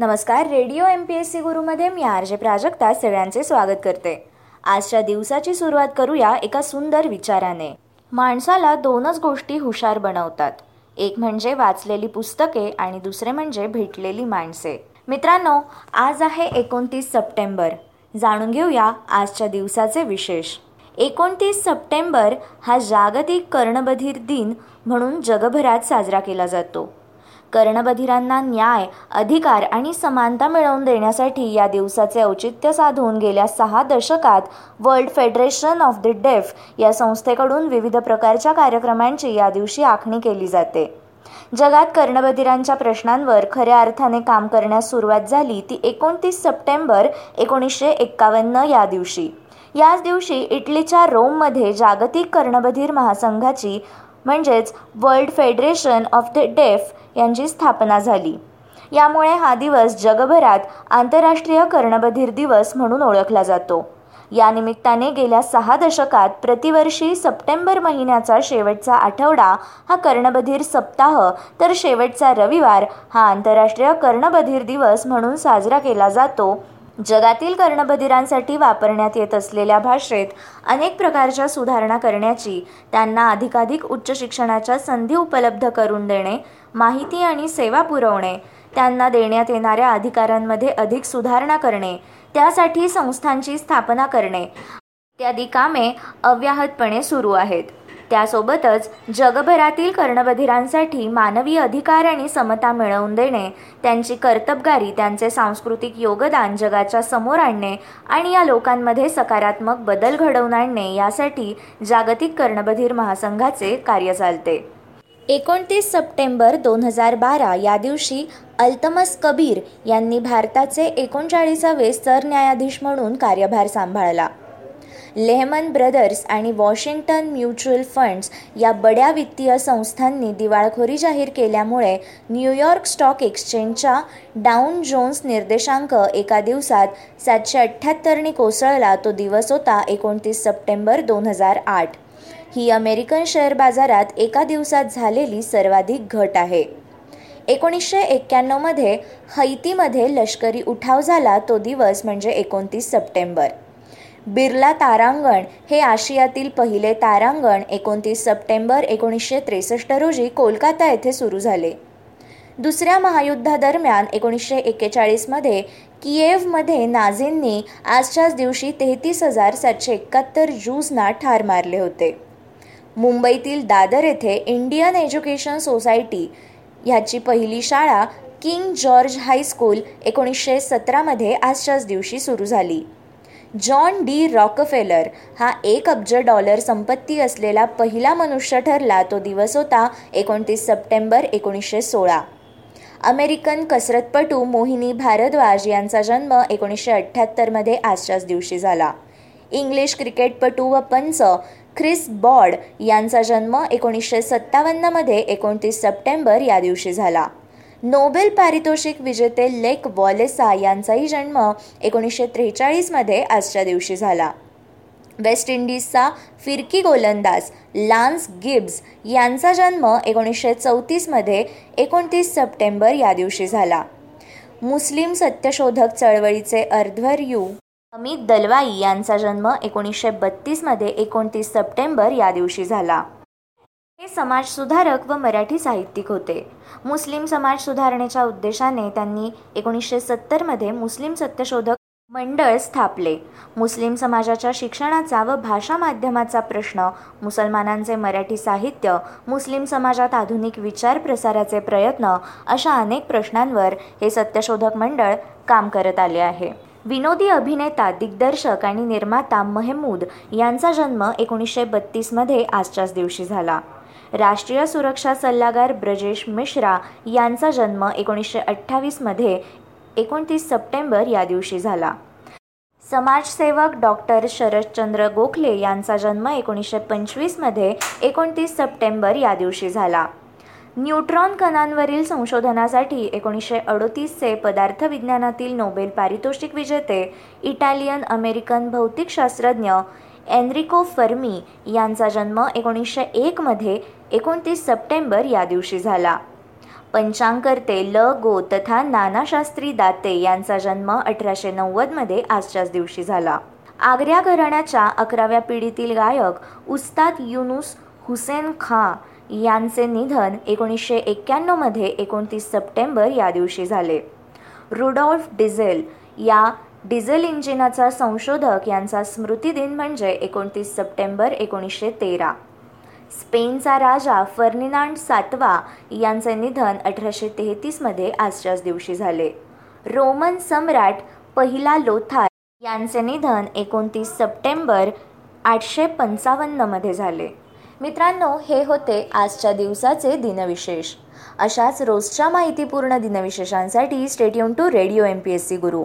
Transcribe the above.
नमस्कार radio M P S C गुरुमध्ये मी R J Prajakta सगळ्यांचे स्वागत करते. आजच्या दिवसाची सुरुवात करूया एका सुंदर विचाराने. माणसाला दोनच गोष्टी हुशार बनवतात. एक म्हणजे वाचलेली पुस्तके आणि दुसरे म्हणजे भेटलेली माणसे. मित्रांनो आज आहे एकोणतीस सप्टेंबर. जाणून घेऊया आजच्या दिवसाचे विशेष. एकोणतीस सप्टेंबर हा जागतिक कर्णबधीर दिन म्हणून जगभरात साजरा केला जातो. कर्णबधिरांना न्याय अधिकार आणि समानता मिळवून देण्यासाठी या दिवसाचे औचित्य साधून गेल्या सहा दशकात world federation of the deaf या संस्थेकडून विविध प्रकारच्या कार्यक्रमांची या दिवशी आखणी केली जाते. जगात कर्णबधिरांच्या प्रश्नांवर खऱ्या अर्थाने काम करण्यास सुरुवात झाली ती एकोणतीस सप्टेंबर एकोणीसशे एक्कावन्न या दिवशी. याच दिवशी इटलीच्या रोममध्ये जागतिक कर्णबधीर महासंघाची म्हणजेच world federation of the deaf यांची स्थापना झाली. यामुळे हा दिवस जगभरात आंतरराष्ट्रीय कर्णबधीर दिवस म्हणून ओळखला जातो. या निमित्ताने गेल्या सहा दशकात प्रतिवर्षी सप्टेंबर महिन्याचा शेवटचा आठवडा हा कर्णबधीर सप्ताह तर शेवटचा रविवार हा आंतरराष्ट्रीय कर्णबधीर दिवस म्हणून साजरा केला जातो जगातील कर्णबधिरांसाठी वापरण्यात येत असलेल्या भाषेत अनेक प्रकारच्या सुधारणा करण्याची त्यांना अधिकाधिक उच्च शिक्षणाच्या संधी उपलब्ध करून देणे माहिती आणि सेवा पुरवणे त्यांना देण्यात येणाऱ्या अधिकारांमध्ये अधिक सुधारणा करणे त्यासाठी संस्थांची स्थापना करणे इत्यादी कामे अव्याहतपणे सुरू आहेत. त्यासोबतच जगभरातील कर्णबधिरांसाठी मानवी अधिकार आणि समता मिळवून देणे त्यांची कर्तबगारी त्यांचे सांस्कृतिक योगदान जगाच्या समोर आणणे आणि या लोकांमध्ये सकारात्मक बदल घडवून आणणे यासाठी जागतिक कर्णबधीर महासंघाचे कार्य चालते. एकोणतीस सप्टेंबर दोन हजार बारा या दिवशी अल्तमस कबीर यांनी भारताचे एकोणचाळीसावे सरन्यायाधीश म्हणून कार्यभार सांभाळला. लेहमन ब्रदर्स आणि वॉशिंग्टन म्युच्युअल फंड्स या बड्या वित्तीय संस्थांनी दिवाळखोरी जाहीर केल्यामुळे न्यूयॉर्क स्टॉक एक्सचेंजच्या डाऊन जोन्स निर्देशांक एका दिवसात सातशे अठ्ठ्याहत्तरनी कोसळला. तो दिवस होता एकोणतीस सप्टेंबर दोन हजार आठ. ही अमेरिकन शेअर बाजारात एका दिवसात झालेली सर्वाधिक घट आहे. एकोणीसशे एक्क्याण्णवमध्ये हैतीमध्ये लष्करी उठाव झाला. तो दिवस म्हणजे एकोणतीस सप्टेंबर. बिर्ला तारांगण हे आशियातील पहिले तारांगण एकोणतीस सप्टेंबर एकोणीसशे त्रेसष्ट रोजी कोलकाता येथे सुरू झाले. दुसऱ्या महायुद्धादरम्यान एकोणीसशे एक्केचाळीसमध्ये किएव्हमध्ये नाझींनी आजच्याच दिवशी तेहतीस हजार सातशे एकाहत्तर ज्यूजना ठार मारले होते. मुंबईतील दादर येथे इंडियन एज्युकेशन सोसायटी ह्याची पहिली शाळा किंग जॉर्ज हायस्कूल एकोणीसशे सतरामध्ये आजच्याच दिवशी सुरू झाली. जॉन डी रॉकफेलर हा एक अब्ज डॉलर संपत्ती असलेला पहिला मनुष्य ठरला तो दिवस होता एकोणतीस सप्टेंबर एकोणीसशे सोळा. अमेरिकन कसरतपटू मोहिनी भारद्वाज यांचा जन्म एकोणीसशे अठ्ठ्याहत्तरमध्ये आजच्याच दिवशी झाला. इंग्लिश क्रिकेटपटू व पंच ख्रिस बॉड यांचा जन्म एकोणीसशे सत्तावन्नमध्ये एकोणतीस सप्टेंबर या दिवशी झाला. नोबेल पारितोषिक विजेते लेक वॉलेसा यांचाही जन्म एकोणीसशे त्रेचाळीसमध्ये आजच्या दिवशी झाला. वेस्ट इंडिजचा फिरकी गोलंदाज लान्स गिब्स यांचा जन्म एकोणीसशे चौतीसमध्ये एकोणतीस सप्टेंबर या दिवशी झाला. मुस्लिम सत्यशोधक चळवळीचे अर्ध्वर्यू अमित दलवाई यांचा जन्म एकोणीसशे बत्तीसमध्ये एकोणतीस सप्टेंबर या दिवशी झाला. समाजसुधारक व मराठी साहित्यिक होते. मुस्लिम समाज सुधारणेच्या उद्देशाने त्यांनी एकोणीसशे सत्तरमध्ये मुस्लिम सत्यशोधक मंडळ स्थापले. मुस्लिम समाजाच्या शिक्षणाचा व भाषा माध्यमाचा प्रश्न मुसलमानांचे मराठी साहित्य मुस्लिम समाजात आधुनिक विचार प्रसाराचे प्रयत्न अशा अनेक प्रश्नांवर हे सत्यशोधक मंडळ काम करत आले आहे. विनोदी अभिनेता दिग्दर्शक आणि निर्माता महमूद यांचा जन्म एकोणीसशे बत्तीसमध्ये आजच्याच दिवशी झाला. राष्ट्रीय सुरक्षा सल्लागार ब्रजेश मिश्रा यांचा जन्म एकोणीसशे अठ्ठावीसमध्ये एकोणतीस सप्टेंबर या दिवशी झाला. समाजसेवक डॉक्टर शरदचंद्र गोखले यांचा जन्म एकोणीसशे पंचवीसमध्ये एकोणतीस सप्टेंबर या दिवशी झाला. न्यूट्रॉन कणांवरील संशोधनासाठी एकोणीसशे अडोतीसचे पदार्थविज्ञानातील नोबेल पारितोषिक विजेते इटालियन अमेरिकन भौतिकशास्त्रज्ञ एनरिको फर्मी यांचा जन्म एकोणीसशे एकमध्ये एकोणतीस सप्टेंबर या दिवशी झाला. पंचांगकर्ते ल. गो. तथा नानाशास्त्री दाते यांचा जन्म अठराशे नव्वदमध्ये आजच्याच दिवशी झाला. आग्र्या घराण्याच्या अकराव्या पिढीतील गायक उस्ताद युनुस हुसेन खां यांचे निधन एकोणीसशे एक्क्याण्णवमध्ये एकोणतीस सप्टेंबर या दिवशी झाले. रुडॉल्फ डिझेल या डिझेल इंजिनाचा संशोधक यांचा स्मृतिदिन म्हणजे एकोणतीस सप्टेंबर एकोणीसशे तेरा. स्पेनचा राजा फर्निनांड सातवा यांचे निधन अठराशे तेहतीसमध्ये आजच्याच दिवशी झाले. रोमन सम्राट पहिला लोथार यांचे निधन एकोणतीस सप्टेंबर आठशे पंचावन्नमध्ये झाले. मित्रांनो हे होते आजच्या दिवसाचे दिनविशेष. अशाच रोजच्या माहितीपूर्ण दिनविशेषांसाठी stay tuned to radio M P S C Guru